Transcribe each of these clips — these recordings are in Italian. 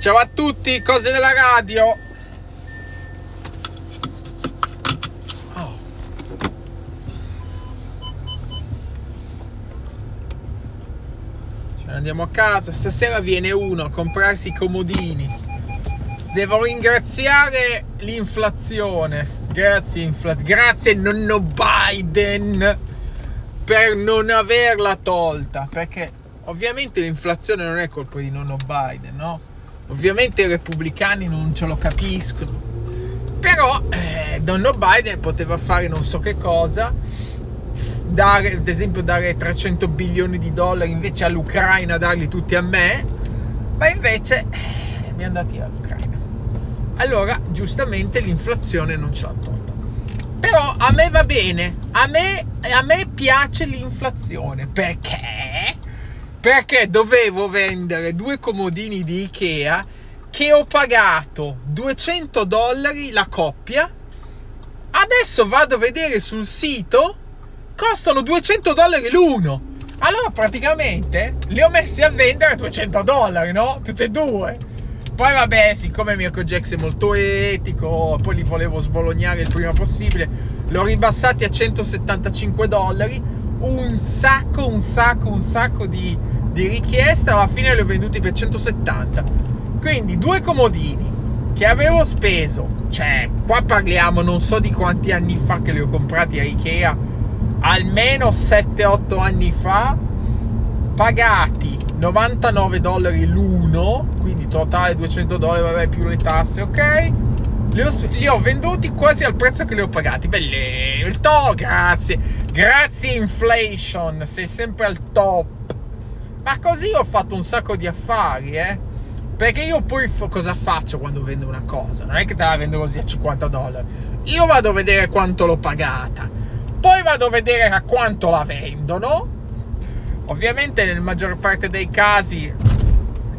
Ciao a tutti, cose della radio. Oh. Ce ne andiamo a casa. Stasera viene uno a comprarsi i comodini. Devo ringraziare l'inflazione. Grazie, infla- grazie nonno Biden per non averla tolta. Perché ovviamente l'inflazione non è colpa di nonno Biden, no? Ovviamente i repubblicani non ce lo capiscono. Però eh, nonno Biden poteva fare non so che cosa. Dare, ad esempio, dare 300 bilioni di dollari invece all'Ucraina, darli tutti a me. Ma invece eh, mi andati all'Ucraina. Allora, giustamente l'inflazione non ce l'ha tolta. Però a me va bene, a me, a me piace l'inflazione. Perché? Perché dovevo vendere due comodini di Ikea che ho pagato 200 dollari la coppia. Adesso vado a vedere sul sito, costano 200 dollari l'uno. Allora praticamente li ho messi a vendere a 200 dollari, no? Tutte e due. Poi vabbè, siccome Mirko Jax è molto etico, poi li volevo sbolognare il prima possibile, li ho ribassati a 175 dollari. Un sacco, un sacco, un sacco di, di richieste. Alla fine li ho venduti per 170. Quindi due comodini che avevo speso, cioè qua parliamo non so di quanti anni fa che li ho comprati a Ikea, almeno 7-8 anni fa, pagati 99 dollari l'uno, quindi totale 200 dollari, vabbè, più le tasse, ok? Li ho, li ho, venduti quasi al prezzo che li ho pagati. Belle, il top, grazie. Grazie inflation, sei sempre al top. Ma così ho fatto un sacco di affari, eh? Perché io poi f- cosa faccio quando vendo una cosa? Non è che te la vendo così a 50 dollari. Io vado a vedere quanto l'ho pagata. Poi vado a vedere a quanto la vendono Ovviamente nella maggior parte dei casi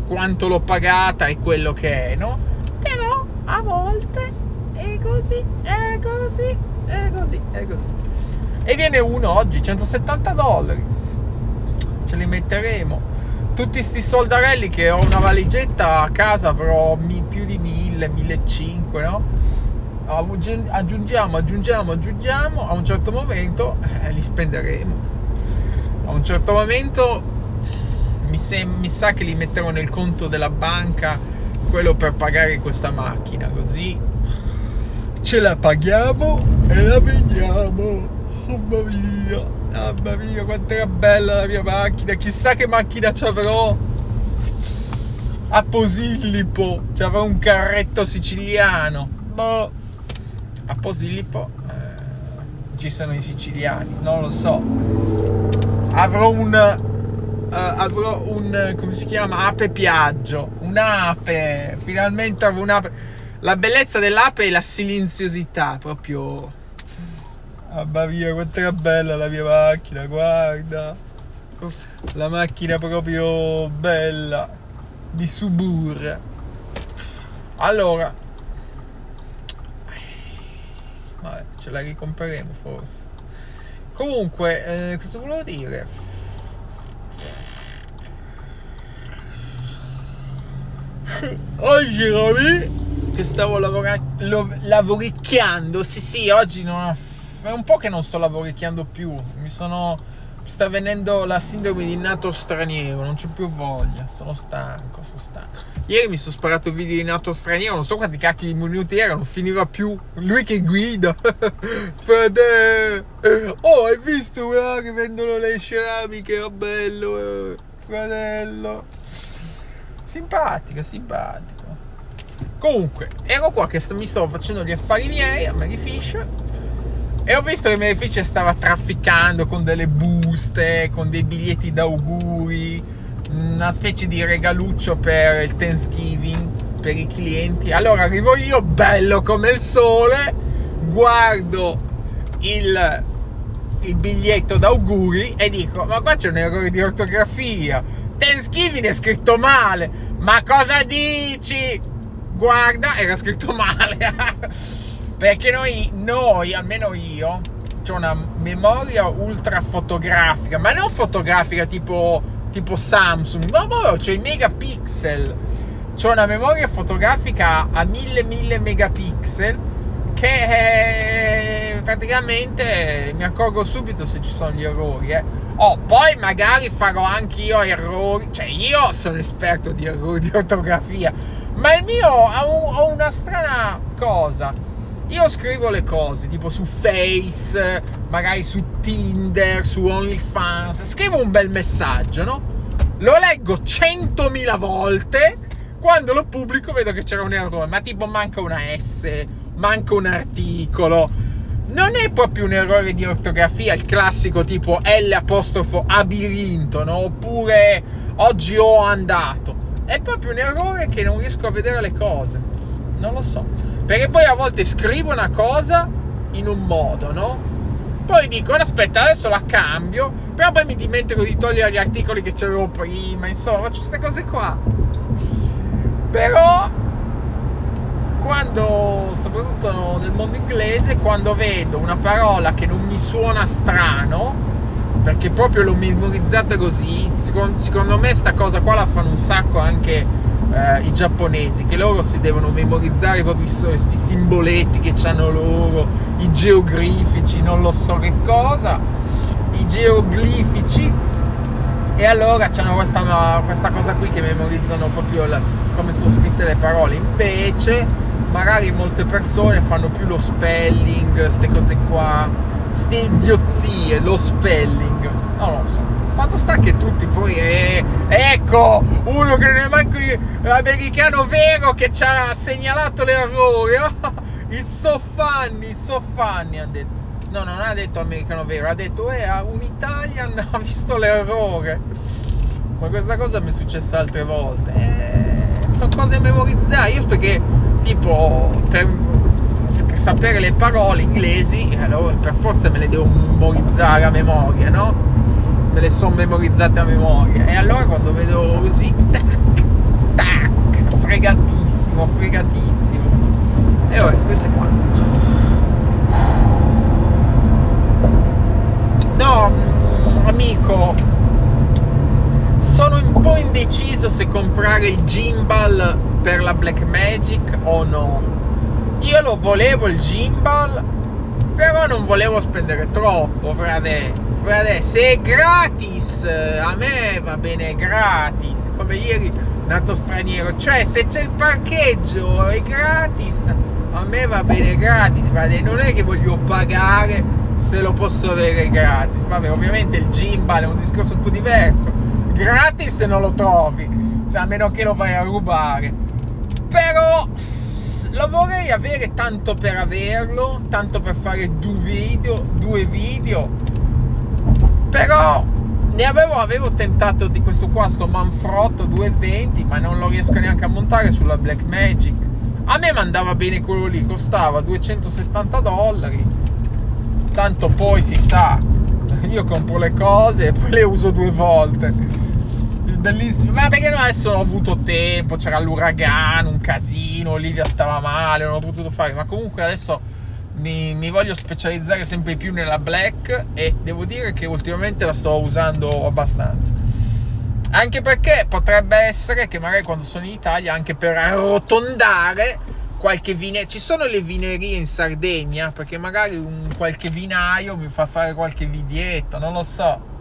quanto l'ho pagata è quello che è, no? Però a volte è così, è così, è così, è così. E viene uno oggi, 170 dollari. Ce li metteremo. Tutti sti soldarelli che ho una valigetta a casa avrò più di 1000, 1500, no? Aggiungiamo, aggiungiamo, aggiungiamo. A un certo momento eh, li spenderemo un certo momento mi, sem- mi sa che li metterò nel conto della banca quello per pagare questa macchina così. Ce la paghiamo e la vendiamo. Mamma mia mamma mia quanto era bella la mia macchina. Chissà che macchina ci avrò. A Posillipo ci avrò un carretto siciliano. Boh. a Posillipo eh, ci sono i siciliani non lo so avrò un uh, avrò un come si chiama? Ape piaggio. Un'ape. Finalmente avrò un'ape. La bellezza dell'ape è la silenziosità proprio. Mamma mia quanto era bella la mia macchina guarda. La macchina proprio bella di Subur allora. Vabbè ce la ricompreremo forse Comunque, eh, cosa volevo dire? Oggi lo vi che stavo lavorando, lavoricchiando. Sì, sì, oggi non, è un po' che non sto lavoricchiando più. Mi sono sta venendo la sindrome di nato straniero, non c'ho più voglia, sono stanco, sono stanco. Ieri mi sono sparato il video di nato straniero, non so quanti cacchi di minuti erano, finiva più. Lui che guida. Frate! Oh, hai visto là che vendono le ceramiche? Oh, bello, eh. fratello. Simpatico, simpatico. Comunque, ero qua che mi stavo facendo gli affari miei a Mary Fish e ho visto che Maleficia stava trafficando con delle buste, con dei biglietti d'auguri, una specie di regaluccio per il Thanksgiving per i clienti. Allora arrivo io, bello come il sole, guardo il, il biglietto d'auguri e dico: Ma qua c'è un errore di ortografia. Thanksgiving è scritto male. Ma cosa dici? Guarda, era scritto male. Perché noi, noi, almeno io, c'è una memoria ultra fotografica, ma non fotografica tipo, tipo Samsung, no, no, c'è i megapixel. C'è una memoria fotografica a 1000 1000 megapixel che praticamente mi accorgo subito se ci sono gli errori. Eh. Oh, poi magari farò anche io errori, cioè io sono esperto di errori di ortografia, ma il mio ha, un, ha una strana cosa. Io scrivo le cose tipo su Face, magari su Tinder, su OnlyFans, scrivo un bel messaggio, no? Lo leggo 100.000 volte, quando lo pubblico vedo che c'era un errore, ma tipo manca una S, manca un articolo. Non è proprio un errore di ortografia, il classico tipo L apostrofo abirinto, no? Oppure oggi ho andato. È proprio un errore che non riesco a vedere le cose. Non lo so. Perché poi a volte scrivo una cosa in un modo, no? Poi dico, aspetta, adesso la cambio, però poi mi dimentico di togliere gli articoli che c'avevo prima, insomma, faccio queste cose qua. Però quando, soprattutto nel mondo inglese, quando vedo una parola che non mi suona strano, perché proprio l'ho memorizzata così, secondo, secondo me sta cosa qua la fanno un sacco anche eh, i giapponesi, che loro si devono memorizzare proprio questi simboletti che hanno loro, i geoglifici, non lo so che cosa, i geoglifici, e allora hanno questa, questa cosa qui che memorizzano proprio la, come sono scritte le parole. Invece magari molte persone fanno più lo spelling, queste cose qua, queste idiozie, lo spelling, non lo so. Fatto sta che tutti poi, eh, ecco, uno che non è manco l'americano vero che ci ha segnalato l'errore, oh, il Soffanni, il Soffanni ha detto. No, non ha detto americano vero, ha detto, eh, un Italian ha visto l'errore. Ma questa cosa mi è successa altre volte. Eh, sono cose memorizzate. Io perché tipo per sapere le parole inglesi, allora per forza me le devo memorizzare a memoria, no? Me le sono memorizzate a memoria. E allora quando vedo così, tac, tac, fregatissimo, fregatissimo. E vabbè, questo è quanto. No, amico, sono un po' indeciso se comprare il gimbal per la Black Magic o no. Io lo volevo il gimbal, però non volevo spendere troppo, frate. frate. Se è gratis, a me va bene gratis. Come ieri, nato straniero. Cioè, se c'è il parcheggio è gratis, a me va bene gratis, frate. Non è che voglio pagare se lo posso avere gratis. Vabbè, ovviamente il gimbal è un discorso un po' diverso. Gratis non lo trovi, a meno che lo vai a rubare però lo vorrei avere tanto per averlo, tanto per fare due video, due video. Però ne avevo, avevo tentato di questo qua, sto Manfrotto 220, ma non lo riesco neanche a montare sulla Black Magic. A me mandava bene quello lì, costava 270 dollari. Tanto poi si sa, io compro le cose e poi le uso due volte bellissimo. Ma perché no, adesso ho avuto tempo, c'era l'uragano, un casino, Olivia stava male, non ho potuto fare. Ma comunque adesso mi, mi, voglio specializzare sempre più nella black e devo dire che ultimamente la sto usando abbastanza. Anche perché potrebbe essere che magari quando sono in Italia, anche per arrotondare qualche vine, ci sono le vinerie in Sardegna, perché magari un qualche vinaio mi fa fare qualche vidietto, non lo so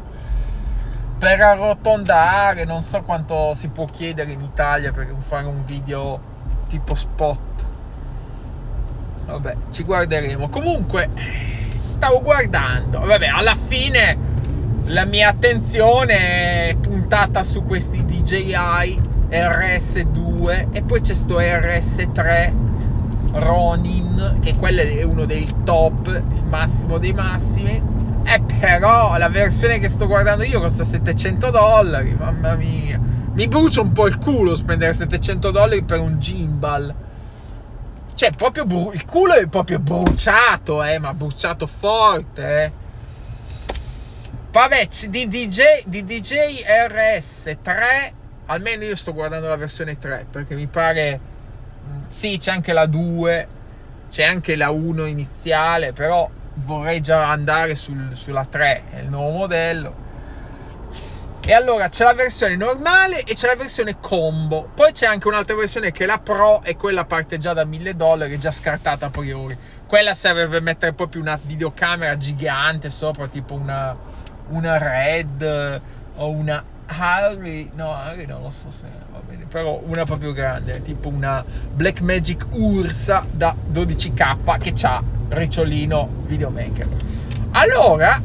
per arrotondare, non so quanto si può chiedere in Italia per fare un video tipo spot. Vabbè, ci guarderemo. Comunque, stavo guardando. Vabbè, alla fine la mia attenzione è puntata su questi DJI RS2 e poi c'è sto RS3 Ronin, che quello è uno dei top, il massimo dei massimi eh, però la versione che sto guardando io costa 700 dollari, mamma mia. Mi brucia un po' il culo spendere 700 dollari per un gimbal. Cioè, proprio bru- il culo è proprio bruciato, eh, ma bruciato forte, eh. Vabbè, di DJ, di DJ RS3, almeno io sto guardando la versione 3, perché mi pare... Sì, c'è anche la 2, c'è anche la 1 iniziale, però vorrei già andare sul, sulla 3, è il nuovo modello. E allora c'è la versione normale e c'è la versione combo. Poi c'è anche un'altra versione che è la Pro e quella parte già da 1000 dollari, già scartata a priori. Quella serve per mettere proprio una videocamera gigante sopra, tipo una, una Red o una Harry. No, Harry non lo so se va bene, però una proprio grande, tipo una Blackmagic Ursa da 12k che ha ricciolino videomaker. Allora,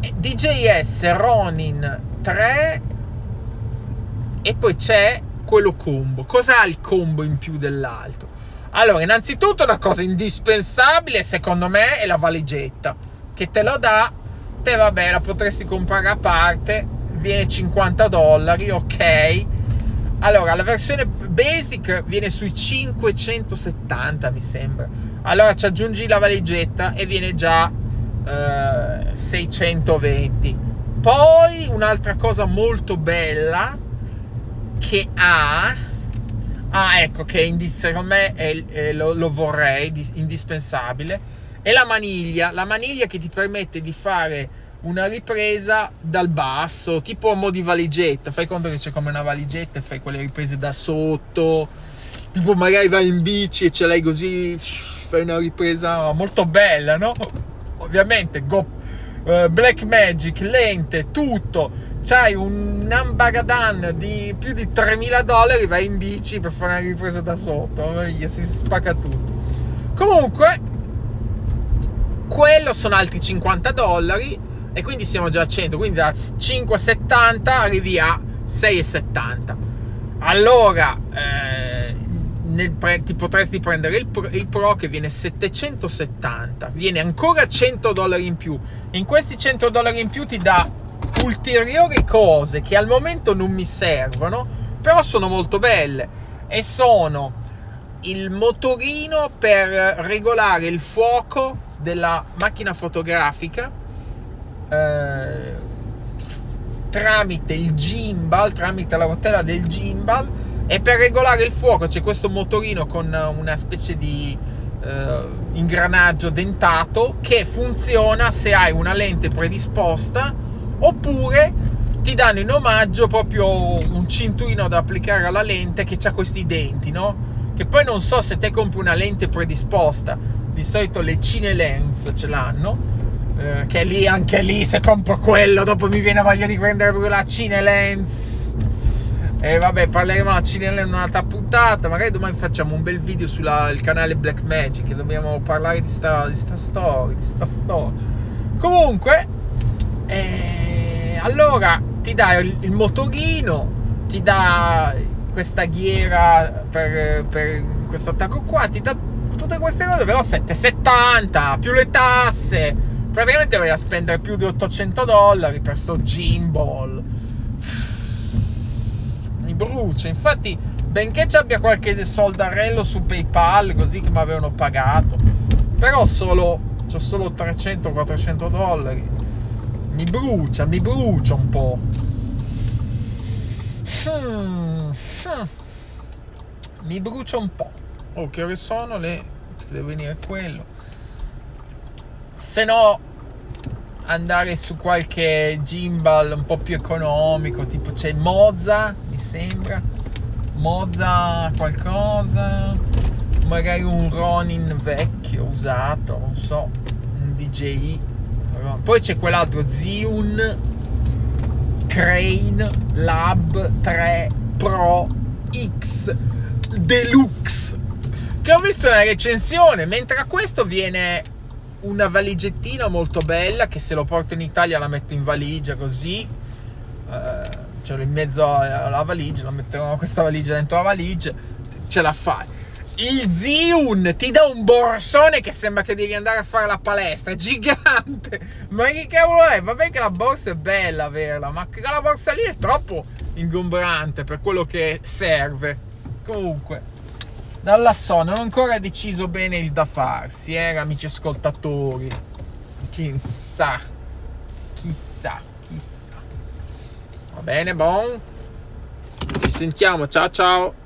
DJS Ronin 3 e poi c'è quello combo. Cos'ha il combo in più dell'altro? Allora, innanzitutto una cosa indispensabile secondo me è la valigetta che te lo dà, te vabbè la potresti comprare a parte, viene 50 dollari, ok. Allora, la versione basic viene sui 570 mi sembra. Allora ci aggiungi la valigetta e viene già 620. Eh, Poi un'altra cosa molto bella che ha, ah ecco che indis- secondo me è, è, lo, lo, vorrei, indispensabile, è la maniglia, la maniglia che ti permette di fare una ripresa dal basso, tipo a mo' di valigetta, fai conto che c'è come una valigetta e fai quelle riprese da sotto, tipo magari vai in bici e ce l'hai così, fai una ripresa molto bella, no? ovviamente Go, uh, Black Magic, lente, tutto. C'hai un Ambagadan di più di 3.000 dollari, vai in bici per fare una ripresa da sotto, si spacca tutto. Comunque, quello sono altri 50 dollari e quindi siamo già a 100, quindi da 5,70 arrivi a 6,70. Allora, eh, pre- ti potresti prendere il pro, il pro, che viene 770, viene ancora 100 dollari in più. In questi 100 dollari in più ti dà ulteriori cose che al momento non mi servono, però sono molto belle e sono il motorino per regolare il fuoco della macchina fotografica eh, tramite il gimbal, tramite la rotella del gimbal e per regolare il fuoco c'è questo motorino con una specie di eh, ingranaggio dentato che funziona se hai una lente predisposta oppure ti danno in omaggio proprio un cinturino da applicare alla lente che ha questi denti, no? Che poi non so se te compri una lente predisposta, di solito le Cine Lens ce l'hanno, eh, che lì anche lì se compro quello dopo mi viene voglia di prendere proprio la Cine Lens e vabbè, parleremo alla cinella in un'altra puntata. Magari domani facciamo un bel video sul canale Black Magic. Dobbiamo parlare di sta, di sta storia. Di sta storia. Comunque, eh, allora ti dà il, il, motorino, ti dà questa ghiera per, per questo attacco qua, ti dà tutte queste cose, però 7,70 più le tasse. Praticamente vai a spendere più di 800 dollari per sto gimbal brucia. Infatti, benché ci abbia qualche soldarello su PayPal, così che mi avevano pagato, però solo, ho solo 300-400 dollari. Mi brucia, mi brucia un po'. Hmm, hmm. Mi brucia un po'. Oh, che ore sono le... Deve venire quello. Se no, andare su qualche gimbal un po' più economico, tipo c'è Moza, mi sembra, Moza qualcosa, magari un Ronin vecchio, usato, non so, un DJI. Poi c'è quell'altro Zion Crane Lab 3 Pro X Deluxe che ho visto nella recensione, mentre a questo viene una valigettina molto bella che se lo porto in Italia la metto in valigia così. Eh, cioè in mezzo alla valigia, la metterò questa valigia dentro la valigia, ce la fai. Il Ziun ti dà un borsone che sembra che devi andare a fare la palestra, è gigante. Ma che cavolo è? Vabbè che la borsa è bella averla, ma che la borsa lì è troppo ingombrante per quello che serve. Comunque, dalla so, non ho ancora deciso bene il da farsi, eh, amici ascoltatori. Chissà, chissà, bene, buon. Ci sentiamo, ciao ciao.